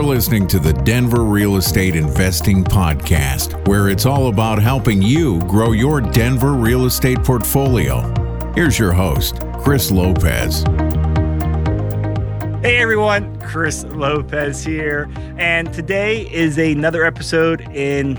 You're listening to the Denver Real Estate Investing Podcast, where it's all about helping you grow your Denver real estate portfolio. Here's your host, Chris Lopez. Hey everyone, Chris Lopez here, and today is another episode in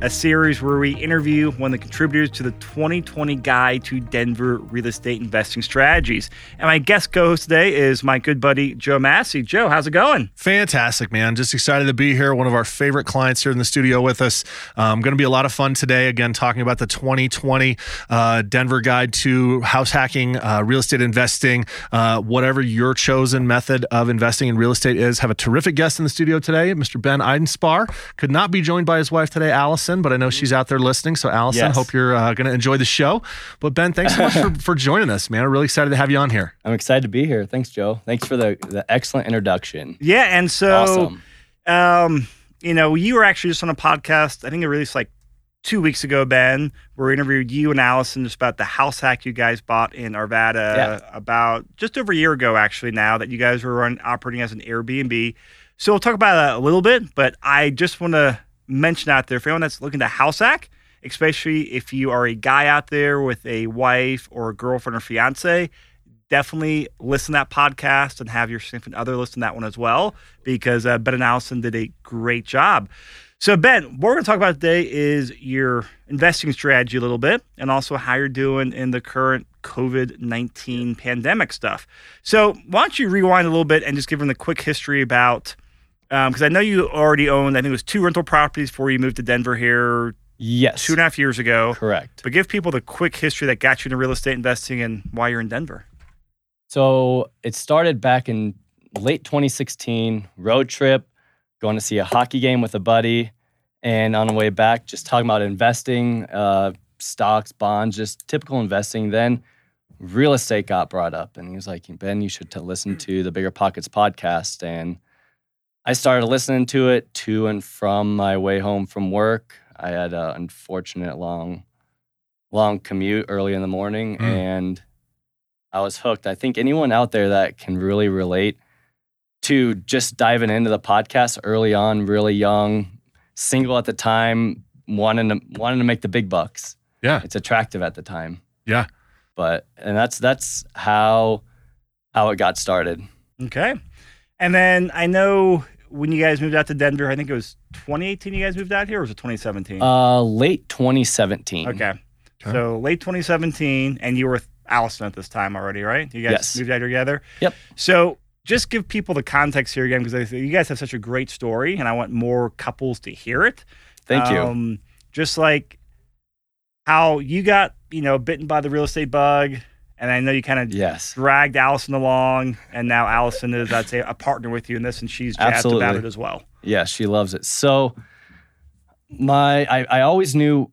a series where we interview one of the contributors to the 2020 Guide to Denver Real Estate Investing Strategies. And my guest co-host today is my good buddy Joe Massey. Joe, how's it going? Fantastic, man. Just excited to be here. One of our favorite clients here in the studio with us. Um, going to be a lot of fun today. Again, talking about the 2020 uh, Denver Guide to House Hacking, uh, Real Estate Investing, uh, whatever your chosen method of investing in real estate is. Have a terrific guest in the studio today, Mr. Ben Eidenspar. Could not be joined by his wife today, Allison Allison, but I know she's out there listening. So, Allison, yes. hope you're uh, going to enjoy the show. But, Ben, thanks so much for, for joining us, man. I'm really excited to have you on here. I'm excited to be here. Thanks, Joe. Thanks for the, the excellent introduction. Yeah. And so, awesome. um, you know, you were actually just on a podcast, I think it released like two weeks ago, Ben, where we interviewed you and Allison just about the house hack you guys bought in Arvada yeah. about just over a year ago, actually, now that you guys were run, operating as an Airbnb. So we'll talk about that a little bit, but I just want to mention out there for anyone that's looking to house hack, especially if you are a guy out there with a wife or a girlfriend or fiance, definitely listen to that podcast and have your significant other listen to that one as well because uh, Ben and Allison did a great job. So, Ben, what we're going to talk about today is your investing strategy a little bit and also how you're doing in the current COVID 19 pandemic stuff. So, why don't you rewind a little bit and just give them the quick history about because um, I know you already owned, I think it was two rental properties before you moved to Denver here. Yes. Two and a half years ago. Correct. But give people the quick history that got you into real estate investing and why you're in Denver. So it started back in late 2016, road trip, going to see a hockey game with a buddy. And on the way back, just talking about investing, uh, stocks, bonds, just typical investing. Then real estate got brought up. And he was like, Ben, you should t- listen to the Bigger Pockets podcast. And I started listening to it to and from my way home from work. I had an unfortunate long, long commute early in the morning, mm. and I was hooked. I think anyone out there that can really relate to just diving into the podcast early on, really young, single at the time, wanting to wanting to make the big bucks. Yeah, it's attractive at the time. Yeah, but and that's that's how how it got started. Okay, and then I know when you guys moved out to Denver, I think it was 2018 you guys moved out here, or was it 2017? Uh, late 2017. Okay. okay. So late 2017, and you were with Allison at this time already, right? You guys yes. moved out together? Yep. So just give people the context here again, because you guys have such a great story, and I want more couples to hear it. Thank um, you. Just like how you got, you know, bitten by the real estate bug, and I know you kind of yes. dragged Allison along, and now Allison is, I'd say, a partner with you in this, and she's jazzed Absolutely. about it as well. Yeah, she loves it. So, my, I, I always knew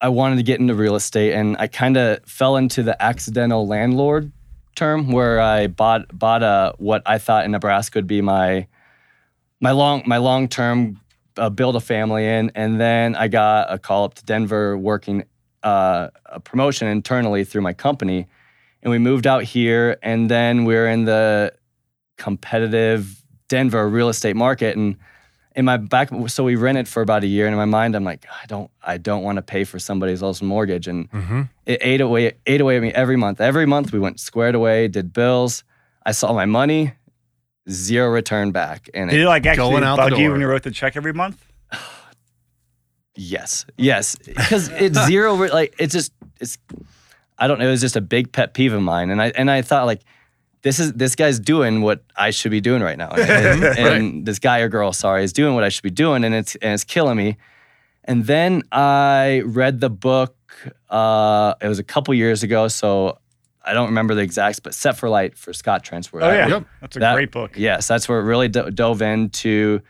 I wanted to get into real estate, and I kind of fell into the accidental landlord term, where I bought bought a what I thought in Nebraska would be my my long my long term uh, build a family in, and then I got a call up to Denver working uh, a promotion internally through my company and we moved out here and then we are in the competitive Denver real estate market. And in my back so we rented for about a year and in my mind I'm like I don't I don't want to pay for somebody else's mortgage. And mm-hmm. it ate away ate away at me every month. Every month we went squared away did bills. I saw my money zero return back. And did it, it like actually bug you when you wrote the check every month? Yes. Yes. Because it's zero like it's just it's I don't know. It was just a big pet peeve of mine, and I and I thought like, this is this guy's doing what I should be doing right now, and, and, and this guy or girl, sorry, is doing what I should be doing, and it's and it's killing me. And then I read the book. Uh, it was a couple years ago, so I don't remember the exacts, but Set for Life for Scott Trench. Oh yeah, yep. that's a that, great book. Yes, that's where it really do- dove into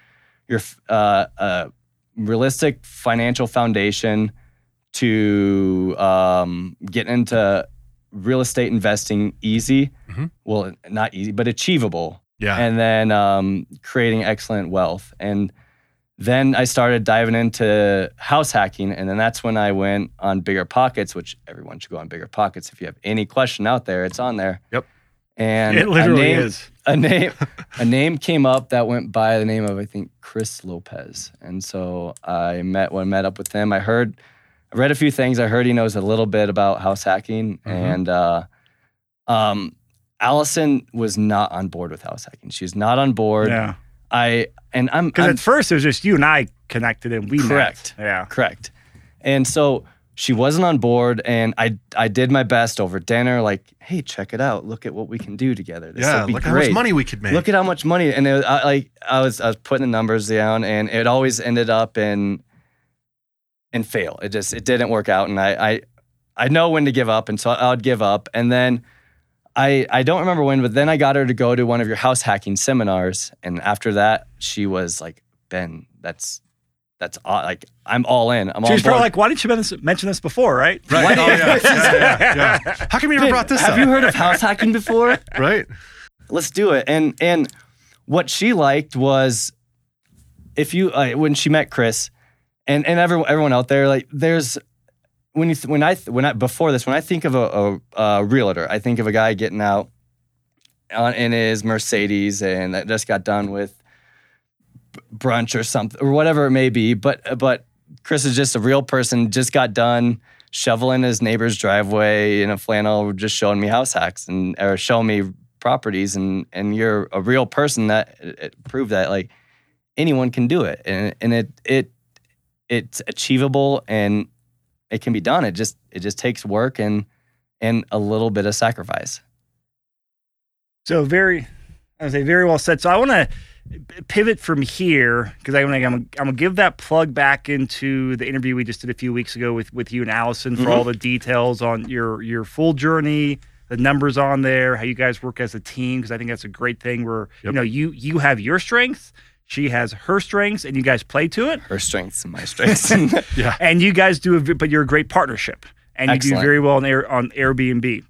your uh, uh, realistic financial foundation to um, get into real estate investing easy. Mm-hmm. Well, not easy, but achievable. Yeah. And then um, creating excellent wealth. And then I started diving into house hacking. And then that's when I went on Bigger Pockets, which everyone should go on Bigger Pockets. If you have any question out there, it's on there. Yep. And It literally a name, is. a name a name came up that went by the name of I think Chris Lopez. And so I met when I met up with him. I heard I read a few things. I heard he knows a little bit about house hacking and uh, um, Allison was not on board with house hacking. She's not on board. Yeah. I and I'm, Because at first it was just you and I connected and we Correct. met. Yeah. Correct. And so she wasn't on board, and I I did my best over dinner. Like, hey, check it out. Look at what we can do together. This yeah, would be look how much money we could make. Look at how much money. And it was, I, like I was I was putting the numbers down, and it always ended up in in fail. It just it didn't work out, and I I I know when to give up, and so I would give up, and then. I, I don't remember when, but then I got her to go to one of your house hacking seminars, and after that, she was like, "Ben, that's that's aw- like I'm all in. I'm She all was probably like, why didn't you mention this- mention this before, right? right. Oh, yeah. yeah, yeah, yeah. How come you never brought this Have up? Have you heard of house hacking before? right? Let's do it. And and what she liked was if you uh, when she met Chris and and everyone everyone out there like there's when you th- when I th- when I before this when I think of a, a, a realtor I think of a guy getting out on in his Mercedes and that just got done with brunch or something or whatever it may be but but Chris is just a real person just got done shoveling his neighbor's driveway in a flannel just showing me house hacks and or showing me properties and and you're a real person that it, it proved that like anyone can do it. And and it it it's achievable and it can be done it just it just takes work and and a little bit of sacrifice So very, I would say very well said. So I want to pivot from here because I want to. I'm, gonna- I'm gonna give that plug back into the interview we just did a few weeks ago with with you and Allison for Mhm. all the details on your your full journey, the numbers on there, how you guys work as a team. Because I think that's a great thing. Where you know you you have your strengths, she has her strengths, and you guys play to it, her strengths and my strengths Yeah. and you guys do. A, v- but you're a great partnership, and you do very well on Air on Airbnb.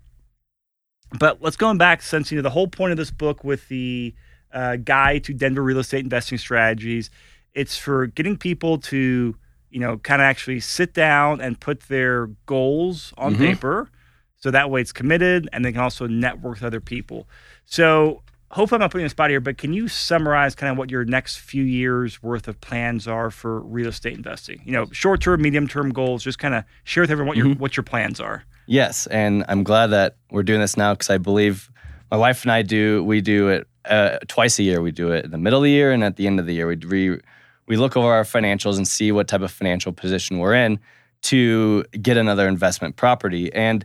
But let's go back since you know the whole point of this book with the uh, guide to Denver real estate investing strategies. It's for getting people to you know kind of actually sit down and put their goals on Mhm. paper, so that way it's committed, and they can also network with other people. So. Hopefully, I'm not putting you on the spot here, but can you summarize kind of what your next few years worth of plans are for real estate investing? You know, short term, medium term goals. Just kind of share with everyone what your what your plans are. Yes, and I'm glad that we're doing this now because I believe my wife and I do. We do it uh, twice a year. We do it in the middle of the year and at the end of the year. We re, we look over our financials and see what type of financial position we're in to get another investment property. And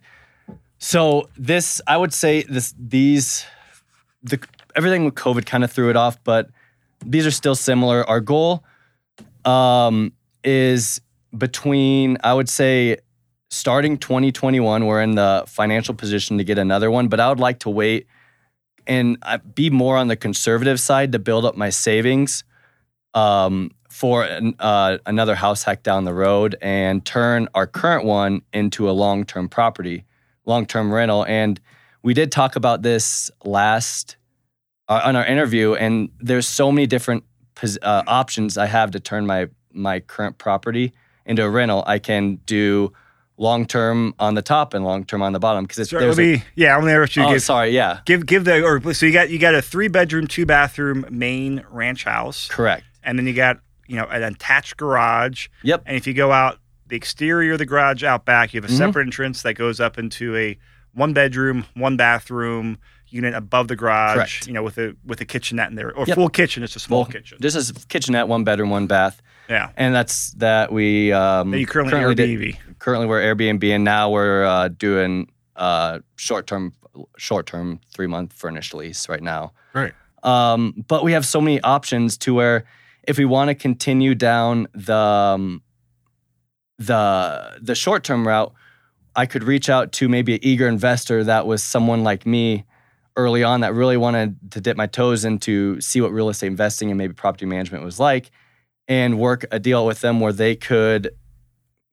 so this, I would say this these the everything with COVID kind of threw it off, but these are still similar. Our goal um, is between I would say starting 2021, we're in the financial position to get another one, but I would like to wait and uh, be more on the conservative side to build up my savings um, for an, uh, another house hack down the road and turn our current one into a long term property, long term rental. And we did talk about this last uh, on our interview, and there's so many different pos- uh, options I have to turn my my current property into a rental. I can do long term on the top and long term on the bottom because it's there's let a- yeah, I'm gonna ask you oh, give, sorry, yeah, give give the or so you got you got a three bedroom, two bathroom main ranch house, correct. and then you got you know an attached garage. Yep. And if you go out the exterior of the garage out back, you have a Mhm. separate entrance that goes up into a one bedroom, one bathroom unit above the garage. Correct. You know, with a with a kitchenette in there or Yep. full kitchen. It's a small Well, kitchen. This is kitchenette, one bedroom, one bath, yeah. and that's that we um, That you currently, did- Airbnb. currently we're Airbnb, and now we're uh, doing uh, short term, short term, three month furnished lease right now. Right. Um, but we have so many options to where if we want to continue down the um, the the short term route, I could reach out to maybe an eager investor that was someone like me early on that really wanted to dip my toes into see what real estate investing and maybe property management was like and work a deal with them where they could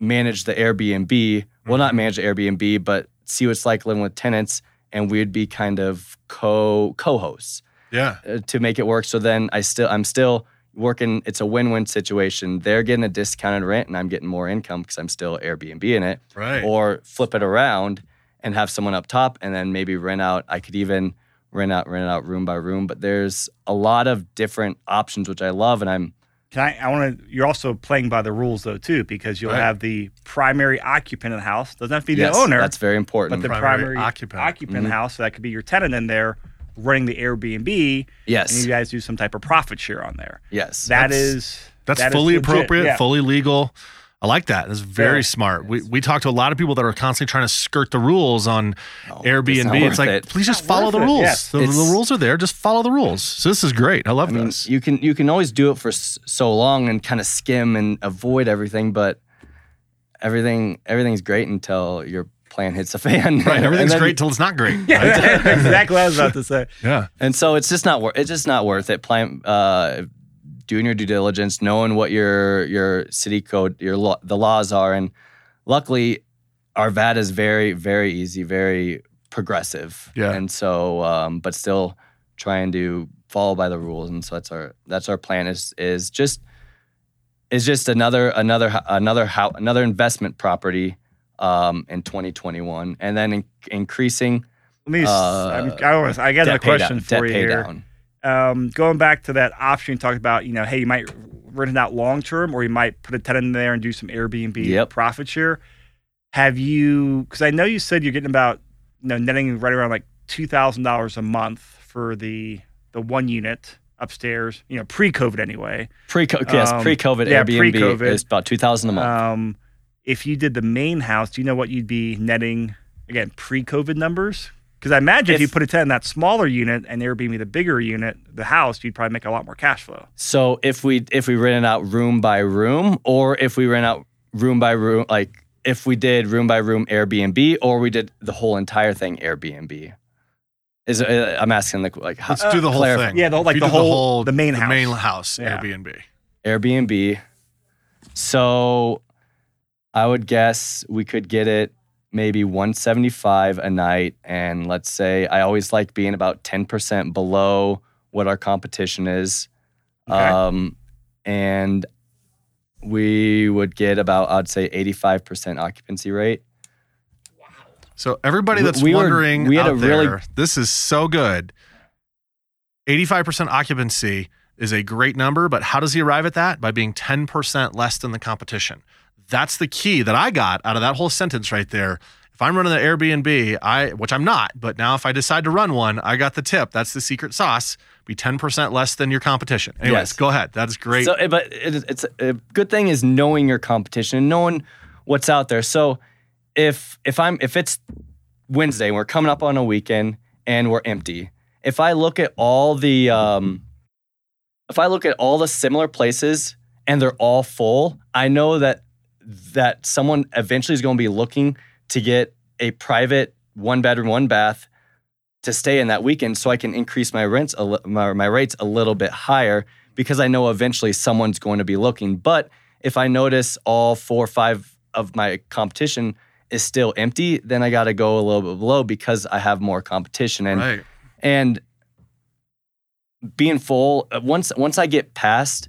manage the Airbnb. Well, not manage the Airbnb, but see what it's like living with tenants and we'd be kind of co co-hosts Yeah. uh, to make it work. So then I still I'm still working. It's a win-win situation. They're getting a discounted rent, and I'm getting more income because I'm still Airbnb in it. Right. Or flip it around and have someone up top, and then maybe rent out. I could even rent out rent out room by room. But there's a lot of different options which I love, and I'm Can I? I want to. You're also playing by the rules though too, because you'll Right. have the primary occupant of the house. Doesn't have to be yes, the owner, That's very important. but the Primary primary, occupant. occupant, of the Mhm. house. So that could be your tenant in there running the Airbnb, Yes, and you guys do some type of profit share on there. yes. That That's- is That's that is fully legit. appropriate, Yeah. fully legal. I like that. That's very Yeah. smart. We we talk to a lot of people that are constantly trying to skirt the rules on No, Airbnb. not It's, like, it. please just follow the it. rules. Yes. The, the rules are there. Just follow the rules. So this is great. I love I mean, this. you can you can always do it for so long and kind of skim and avoid everything, but everything everything's great until your plan hits a fan. right. Everything's then- great till it's not great. Yeah, right? exactly what I was about to say. yeah. And so it's just not worth it's just not worth it. Plan uh, doing your due diligence, knowing what your your city code, your law, the laws are, and luckily, Arvada is very very easy, very progressive. Yeah. And so, um, but still trying to follow by the rules, and so that's our that's our plan is is just is just another another another how another investment property um, in 2021, and then in, increasing Let me. Uh, I'm- I, always, I got a question down, for you here. down. Um, going back to that option you talked about, you know, hey, you might rent it out long term, or you might put a tenant in there and do some Airbnb Yep. profit share. Have you? Because I know you said you're getting about, you know, netting right around like two thousand dollars a month for the the one unit upstairs. You know, pre-COVID anyway. Pre yes, Um, pre COVID yeah, Airbnb pre-COVID. is about two thousand a month. Um, if you did the main house, do you know what you'd be netting again pre-COVID numbers? Because I imagine if, you put a tenant in that smaller unit and Airbnb the bigger unit, the house, you'd probably make a lot more cash flow. so if we if we rent it out room by room, or if we rent out room by room, like if we did room by room Airbnb, or we did the whole entire thing Airbnb. Is uh, I'm asking like like how, Let's do the whole clarify. thing. Yeah, the- If like you the whole- the main the house. main house Yeah. Airbnb. Airbnb. So I would guess we could get it maybe 175 a night and let's say I always like being about 10% below what our competition is. Okay. Um and we would get about I'd say 85% occupancy rate. Wow. So everybody that's we were- wondering we had out a really- there, this is so good. 85% occupancy is a great number, but how does he arrive at that? By being 10% less than the competition. That's the key that I got out of that whole sentence right there. If I'm running an Airbnb, I which I'm not, but now if I decide to run one, I got the tip. That's the secret sauce. Be 10% less than your competition. Anyways, Yes. go ahead. That's great. So, eh, but it, it's a good thing is knowing your competition and knowing what's out there. So, if if I'm if it's Wednesday, and we're coming up on a weekend and we're empty. If I look at all the um, if I look at all the similar places and they're all full, I know that that someone eventually is going to be looking to get a private one bedroom, one bath to stay in that weekend, so I can increase my rents, li- my, my rates a little bit higher because I know eventually someone's going to be looking. But if I notice all four or five of my competition is still empty, then I got to go a little bit below because I have more competition. And right. and being full uh, once once I get past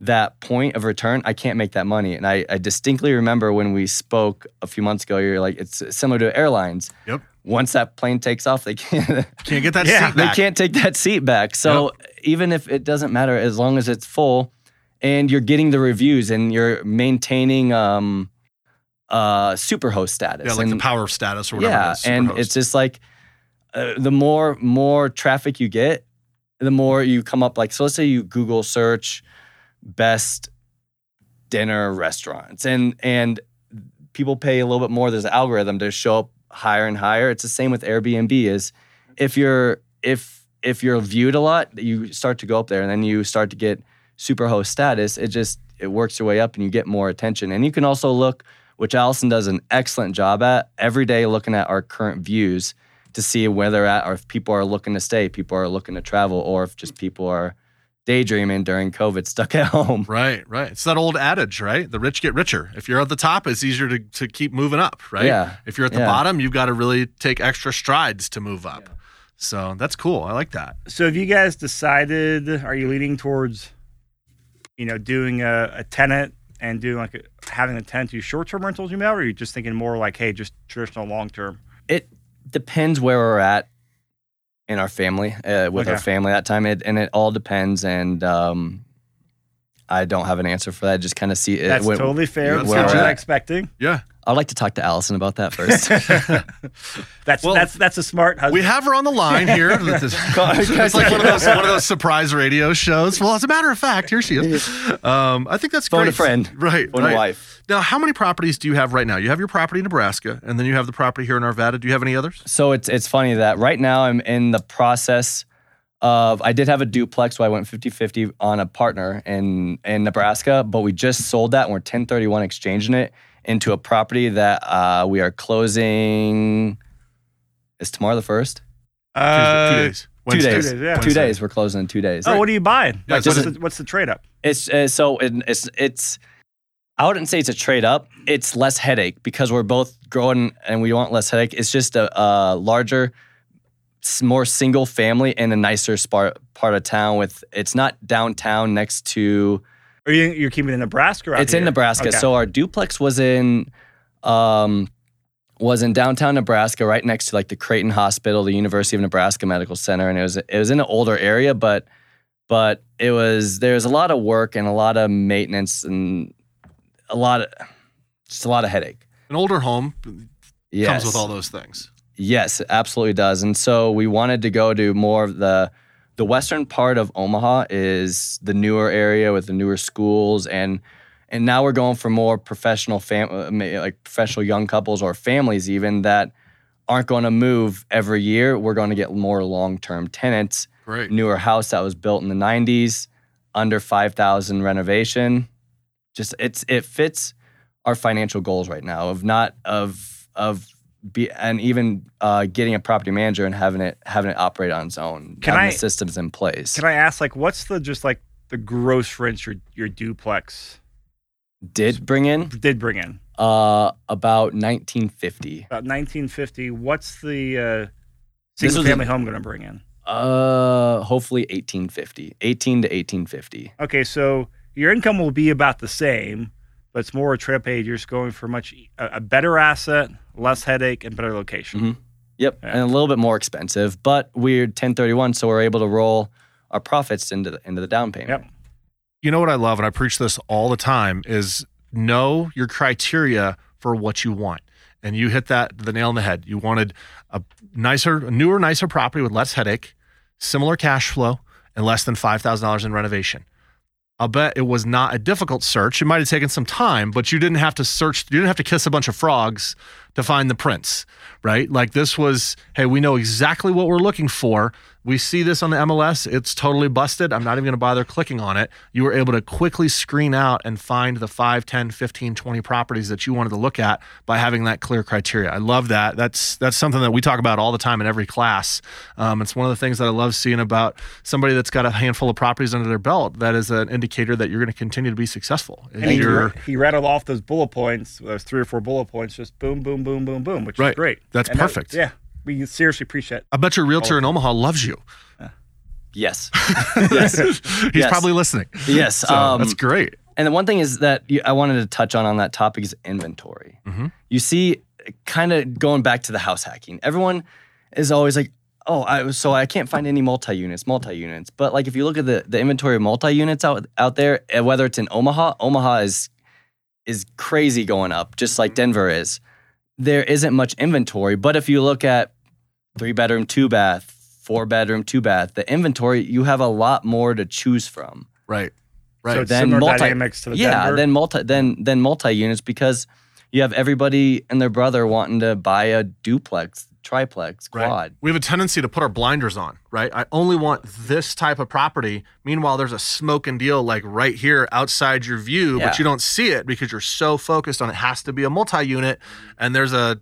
that point of return, I can't make that money. And I, I distinctly remember when we spoke a few months ago, you're like, it's similar to airlines. Yep. Once that plane takes off, they can't Can't get that Yeah, seat they back. can't take that seat back. So even if it doesn't matter, as long as it's full and you're getting the reviews and you're maintaining um uh superhost status. Yeah, like the and, power status or whatever. yeah, it is, and Superhost. it's just like uh, the more more traffic you get, the more you come up. Like so, let's say you Google search best dinner restaurants, and and people pay a little bit more. There's an algorithm to show up higher and higher. It's the same with Airbnb. Is if you're if if you're viewed a lot, you start to go up there, and then you start to get super host status. It just it works your way up, and you get more attention. And you can also look, which Allison does an excellent job at every day, looking at our current views to see where they're at, or if people are looking to stay, people are looking to travel, or if just people are daydreaming during COVID, stuck at home. Right, right. It's that old adage, right? The rich get richer. If you're at the top, it's easier to, to keep moving up, right? Yeah. If you're at the Yeah. bottom, you've got to really take extra strides to move up. So that's cool. I like that. So have you guys decided? Are you leaning towards, you know, doing a, a tenant and doing like a, having a tenant do short term rentals? You know, or are you just thinking more like, hey, just traditional long term? It depends where we're at in our family uh, with our family that time. It, and it all depends. And um, I don't have an answer for that. Just kind of see it. That's when- totally fair. That's That's what what you're we're not at. expecting. Yeah. I'd like to talk to Allison about that first. That's Well, that's that's a smart husband. We have her on the line here. it's like one of those one of those surprise radio shows. Well, as a matter of fact, here she is. Um, I think that's Phone a great. friend. right? Phone a wife. Now, how many properties do you have right now? You have your property in Nebraska, and then you have the property here in Arvada. Do you have any others? So it's it's funny that right now I'm in the process of I did have a duplex, so I went 50-50 on a partner in in Nebraska, but we just sold that and we're 1031 exchanging it into a property that uh, we are closing. Is tomorrow the first? Uh, two days. Two Wednesday. days. days, yeah. Two days. We're closing in two days. Oh, what are you buying? Yeah, Like, so what's, the- the, what's the trade up? It's uh, so it, it's it's. I wouldn't say it's a trade up. It's less headache because we're both growing and we want less headache. It's just a, a larger, more single family in a nicer spar- part of town. With it's not downtown next to. Are you you're keeping it in Nebraska? Or out It's in? Nebraska. Okay. So our duplex was in, um, was in downtown Nebraska, right next to like the Creighton Hospital, the University of Nebraska Medical Center, and it was it was in an older area, but but it was there's a lot of work and a lot of maintenance and a lot of just a lot of headache. An older home Yes. comes with all those things. Yes, it absolutely does. And so we wanted to go to more of the the western part of Omaha is the newer area with the newer schools and and now we're going for more professional fam uh, like professional young couples or families even that aren't going to move every year. We're going to get more long-term tenants. Great. Newer house that was built in the 90s, under 5,000 renovation. Just it's it fits our financial goals right now of not of of be and even uh, getting a property manager and having it having it operate on its own. Can having I- the systems in place. Can I ask, like, what's the just like the gross rent your your duplex Did bring in did bring in? uh, about 1950. About 1950. What's the uh, single was a- family home going to bring in? Uh, hopefully 1850, 18 to 1850. Okay, so your income will be about the same, but it's more a trip aid. You're just going for much a, a better asset, less headache, and better location. Mhm. Yep, Yeah. and a little bit more expensive, but we're 1031, so we're able to roll our profits into the, into the down payment. Yep. You know what I love, and I preach this all the time, is know your criteria for what you want. And you hit that the nail on the head. You wanted a nicer, newer, nicer property with less headache, similar cash flow, and less than five thousand dollars in renovation. I'll bet it was not a difficult search. It might have taken some time, but you didn't have to search. You didn't have to kiss a bunch of frogs to find the prince, right? Like this was, hey, we know exactly what we're looking for. We see this on the MLS. It's totally busted. I'm not even going to bother clicking on it. You were able to quickly screen out and find the 5, 10, 15, 20 properties that you wanted to look at by having that clear criteria. I love that. That's that's something that we talk about all the time in every class. Um, it's one of the things that I love seeing about somebody that's got a handful of properties under their belt. That is an indicator that you're going to continue to be successful. And he, he rattled off those bullet points, those three or four bullet points, just boom, boom, boom, boom, boom, which Right. is great. That's And that- perfect. yeah, we seriously appreciate. It. I bet your realtor in Omaha loves you. Yes. yes. He's Yes. probably listening. Yes. So um, that's great. And the one thing is that you, I wanted to touch on on that topic is inventory. Mhm. You see, kind of going back to the house hacking, everyone is always like, "Oh, I, so I can't find any multi units, multi units." But like, if you look at the the inventory of multi units out out there, whether it's in Omaha, Omaha is is crazy going up, just like Denver is. There isn't much inventory, but if you look at three bedroom, two bath, four bedroom, two bath, the inventory you have a lot more to choose from Right. Right. it's Then similar multi- dynamics to the yeah, Denver. then multi then then multi units because you have everybody and their brother wanting to buy a duplex, triplex, Right. quad. We have a tendency to put our blinders on, right? I only want this type of property. Meanwhile, there's a smoking deal like right here outside your view, Yeah. but you don't see it because you're so focused on it has to be a multi-unit and there's a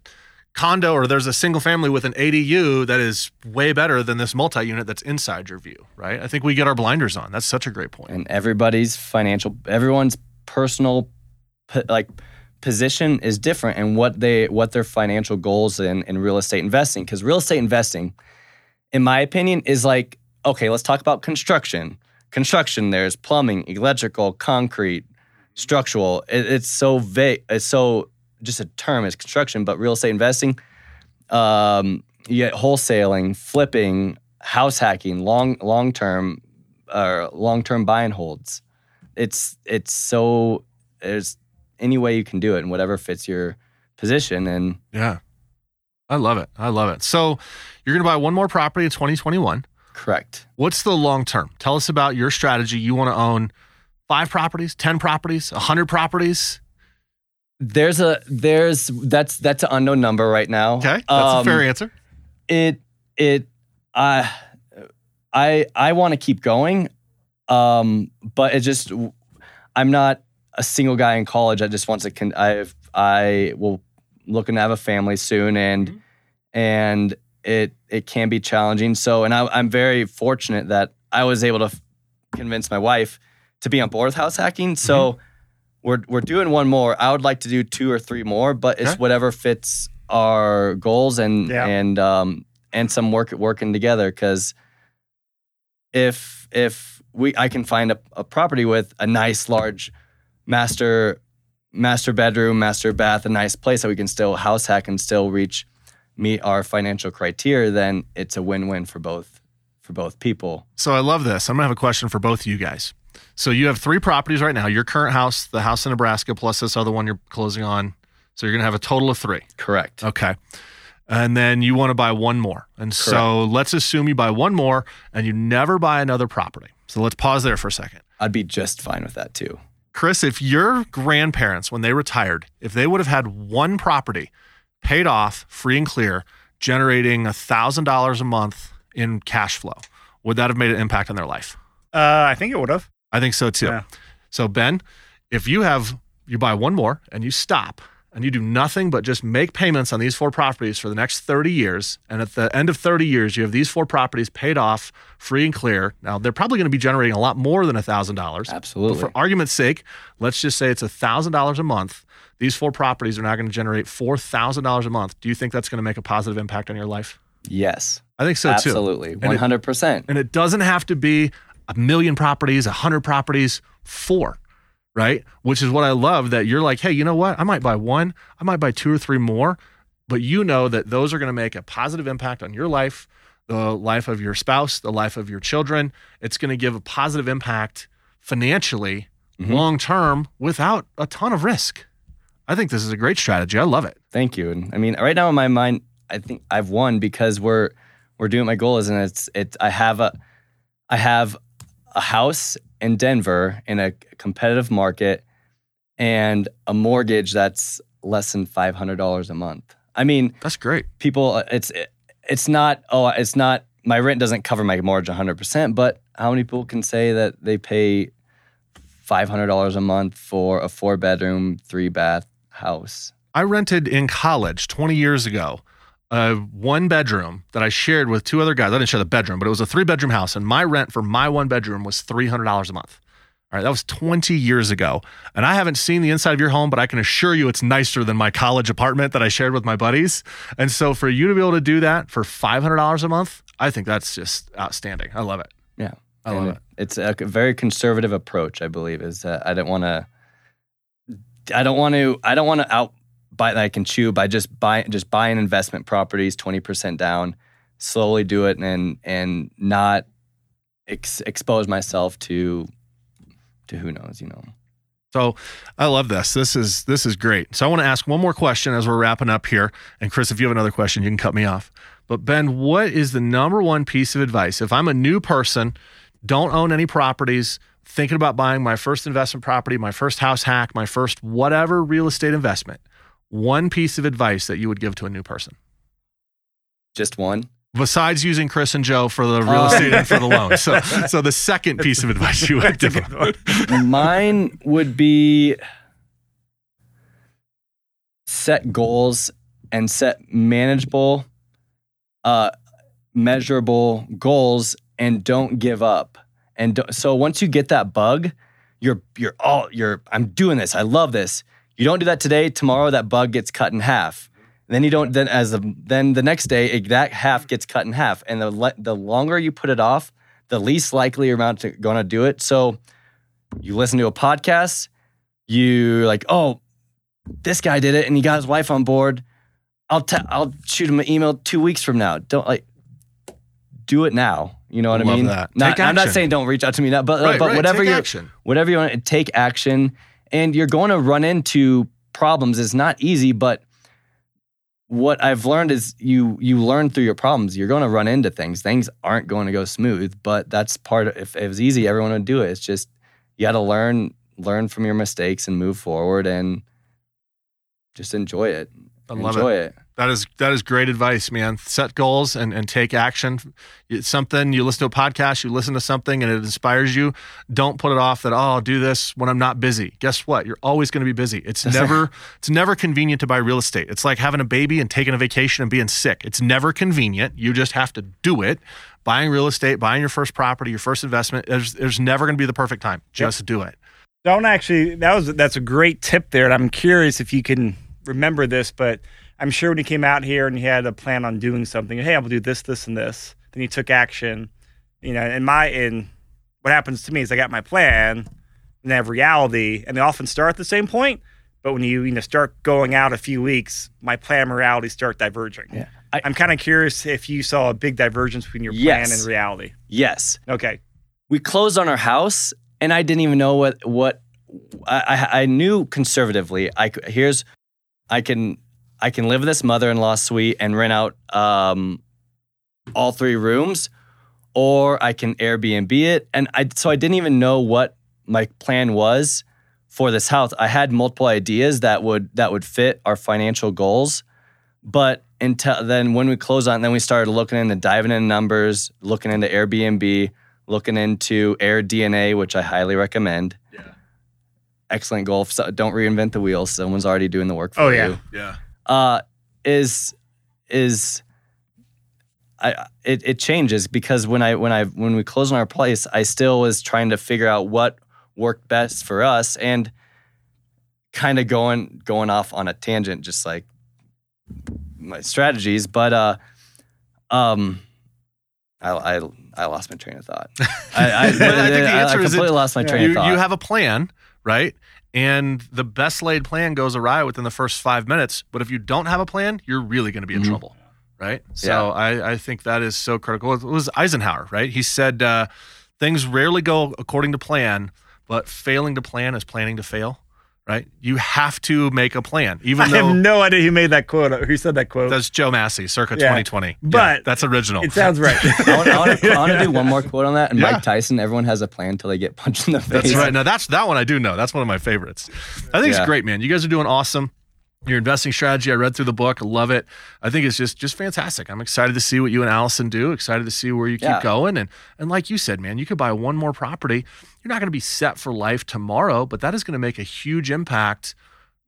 condo or there's a single family with an ADU that is way better than this multi-unit that's inside your view, right? I think we get our blinders on. That's such a great point. And everybody's financial, everyone's personal, like position is different and what they what their financial goals in in real estate investing. Because real estate investing, in my opinion, is like okay. Let's talk about construction. Construction. There's plumbing, electrical, concrete, structural. It, it's so vague. It's so just a term. It's construction, but real estate investing. Um, you get wholesaling, flipping, house hacking, long long term, or long term buy and holds. It's it's so there's any way you can do it and whatever fits your position and Yeah. I love it. I love it. So you're going to buy one more property in 2021. correct. What's the long term? Tell us about your strategy. You want to own five properties, 10 properties, a 100 properties. There's a there's that's that's an unknown number right now. Okay. That's a Um, fair answer. it it I I I want to keep going, um, but it just I'm not a single guy in college. I just want to con- I I will looking to have a family soon, and Mhm. and it it can be challenging. So, and I, I'm very fortunate that I was able to f- convince my wife to be on board with house hacking. So. We're, we're doing one more. I would like to do two or three more, but it's Okay. whatever fits our goals and Yeah. and um, and some work working together because if if we I can find a, a property with a nice large master master bedroom master bath a nice place that we can still house hack and still reach meet our financial criteria then it's a win-win for both for both people So I love this. I'm to have a question for both of you guys. So you have three properties right now your current house, the house in Nebraska, plus this other one you're closing on. So you're to have a total of three. correct Okay. And then you want to buy one more. And so let's assume you buy one more and you never buy another property. So let's pause there for a second. I'd be just fine with that too Chris, if your grandparents, when they retired, if they would have had one property paid off, free and clear, generating $1,000 a month in cash flow, would that have made an impact on their life? Uh, I think it would have. I think so too. Yeah. So, Ben, if you have, you buy one more and you stop and you do nothing but just make payments on these four properties for the next 30 years. And at the end of 30 years, you have these four properties paid off, free and clear. Now, they're probably going to be generating a lot more than $1,000. absolutely But for argument's sake, let's just say it's $1,000 a month. These four properties are now going to generate $4,000 a month. Do you think that's going to make a positive impact on your life? yes I think so too. absolutely 100% And it doesn't have to be a million properties, a hundred properties, four, right? Which is what I love that you're like, hey, you know what? I might buy one, I might buy two or three more, but you know that those are going to make a positive impact on your life, the life of your spouse, the life of your children. It's going to give a positive impact financially, Mhm. long term, without a ton of risk. I think this is a great strategy. I love it. Thank you. And I mean, right now in my mind, I think I've won because we're we're doing my goal is, and it's it. I have a I have a house in Denver in a competitive market, and a mortgage that's less than five hundred dollars a month. I mean, That's great. people, uh, it's it's not oh, it's not my rent doesn't cover my mortgage one hundred percent, but how many people can say that they pay five hundred dollars a month for a four bedroom, three bath house? I rented in college 20 years ago a one bedroom that I shared with two other guys. I didn't share the bedroom, but it was a three bedroom house, and my rent for my one bedroom was $300 a month. All right, that was 20 years ago. And I haven't seen the inside of your home, but I can assure you it's nicer than my college apartment that I shared with my buddies. And so for you to be able to do that for $500 a month, I think that's just outstanding. I love it. Yeah. I love it. It's a very conservative approach, I believe. Is that I don't want to, I don't want to, I don't want to out bite that I can chew by just buy just buying investment properties twenty percent down, slowly do it and and not ex- expose myself to to who knows, you know. So I love this. This is this is great. So I want to ask one more question as we're wrapping up here. And Chris, if you have another question, you can cut me off. But Ben, what is the number one piece of advice if I'm a new person, don't own any properties, thinking about buying my first investment property, my first house hack, my first whatever real estate investment? One piece of advice that you would give to a new person Just one. besides using Chris and Joe for the real Oh. estate and for the loan. So, so the second piece of advice you would give. Mine would be set goals and set manageable, uh, measurable goals, and don't give up. And so once you get that bug, you're you're all you're. I'm doing this. I love this. You don't do that today. Tomorrow, that bug gets cut in half. Then you don't. Then as the then the next day, it- that half gets cut in half. And the le- the longer you put it off, the least likely you're going to do it. So you listen to a podcast, you like, oh, this guy did it and he got his wife on board. I'll I'll shoot him an email two weeks from now. Don't like do it now. You know what I mean? Not, I'm not saying don't reach out to me now, but Right, but right. whatever you whatever you want to take action, and you're going to run into problems. It's not easy, but what I've learned is you you learn through your problems. You're going to run into things. Things aren't going to go smooth, but that's part of. If it was easy, everyone would do it. It's just you got to learn learn from your mistakes and move forward and just enjoy it. I love enjoy it. That is that is great advice, man. Set goals and, and take action. It's something you listen to a podcast, you listen to something, and it inspires you. Don't put it off that oh, I'll do this when I'm not busy. Guess what? You're always going to be busy. It's never it's never convenient to buy real estate. It's like having a baby and taking a vacation and being sick. It's never convenient. You just have to do it. Buying real estate, buying your first property, your first investment. There's there's never going to be the perfect time. Just do it. Don't actually. That was that's a great tip there, and I'm curious if you can remember this. But I'm sure when he came out here and he had a plan on doing something, hey, I'm gonna do this, this, and this. Then he took action. You know, and my in what happens to me is I got my plan, and I have reality, and they often start at the same point. But when you you know start going out a few weeks, my plan and reality start diverging. Yeah. I- I'm kind of curious if you saw a big divergence between your plan Yes. and reality. Yes. Okay. we closed on our house and i didn't even know what what i i, I knew conservatively i here's i can i can live in this mother-in-law suite and rent out um all three rooms or i can airbnb it and i so i didn't even know what my plan was for this house i had multiple ideas that would that would fit our financial goals but until then when we closed on then we started looking into diving into numbers looking into airbnb looking into Air DNA, which I highly recommend. Yeah. Excellent goal. So don't reinvent the wheel. Someone's already doing the work for you. Oh, you. yeah. Yeah. Uh, is is I it, it changes because when I when I when we closed on our place, I still was trying to figure out what worked best for us and kind of going going off on a tangent, just like my strategies. But uh, um, I I, I lost my train of thought. I, I, I think the answer is completely lost my train you, of thought. you have a plan, right? And the best laid plan goes awry within the first five minutes. But if you don't have a plan, you're really going to be in Mhm. trouble, right? So Yeah. I, I think that is so critical. It was Eisenhower, right? He said uh, things rarely go according to plan, but failing to plan is planning to fail, right? You have to make a plan, even I though have no idea who made that quote. Who said that quote? that's Joe Massey, circa Yeah. 2020. Yeah, But that's original. It sounds right. I want, to, I want to do one more quote on that. And Yeah. Mike Tyson, everyone has a plan until they get punched in the face. That's right. Now that's that one I do know. That's one of my favorites. I think Yeah. it's great, man. You guys are doing awesome. Your investing strategy, I read through the book. I love it. I think it's just just fantastic. I'm excited to see what you and Allison do. Excited to see where you keep Yeah. going. And and like you said, man, you could buy one more property. You're not going to be set for life tomorrow, but that is going to make a huge impact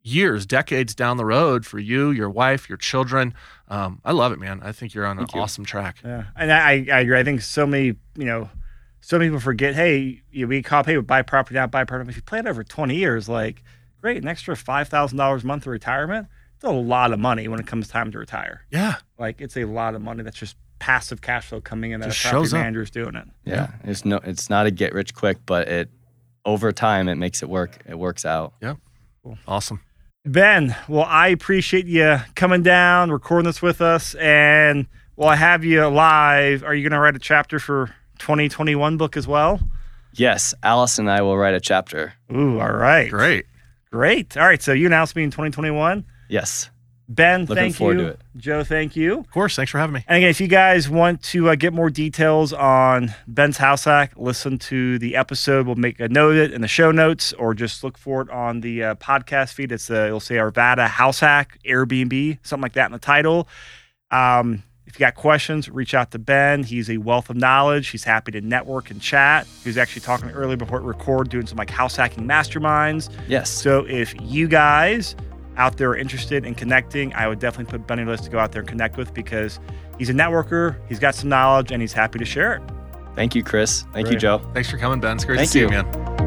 years, decades down the road for you, your wife, your children. Um, I love it, man. I think you're on Thank an you. awesome track. Yeah, and I, I agree. I think so many, you know, so many people forget. Hey, you know, we call people buy property now, buy property. If you plan over twenty years, like great, an extra five thousand dollars a month of retirement. It's a lot of money when it comes time to retire. Yeah. Like it's a lot of money that's just passive cash flow coming in that Just a property shows up. manager doing it. Yeah, it's no, it's not a get rich quick, but it over time it makes it work. It works out. Yeah. Cool. Awesome. Ben, well, I appreciate you coming down, recording this with us, and while I have you live, are you going to write a chapter for 2021 book as well? Yes, Alice and I will write a chapter. Ooh, all right, Great. Great. All right, so you announced me in 2021. Yes, Ben, Looking thank forward you. to it. Joe, thank you. Of course. Thanks for having me. And again, if you guys want to uh, get more details on Ben's house hack, listen to the episode. We'll make a note of it in the show notes, or just look for it on the uh, podcast feed. It's uh, it'll say Arvada house hack Airbnb, something like that in the title. Um, if you got questions, reach out to Ben. He's a wealth of knowledge. He's happy to network and chat. He was actually talking earlier before it record, doing some like house hacking masterminds. yes. So if you guys out there are interested in connecting, I would definitely put Benny List to go out there and connect with because he's a networker, he's got some knowledge, and he's happy to share it. Thank you, Chris. Thank you, Joe. Thanks for coming, Ben. It's great Thank to see you, you. man.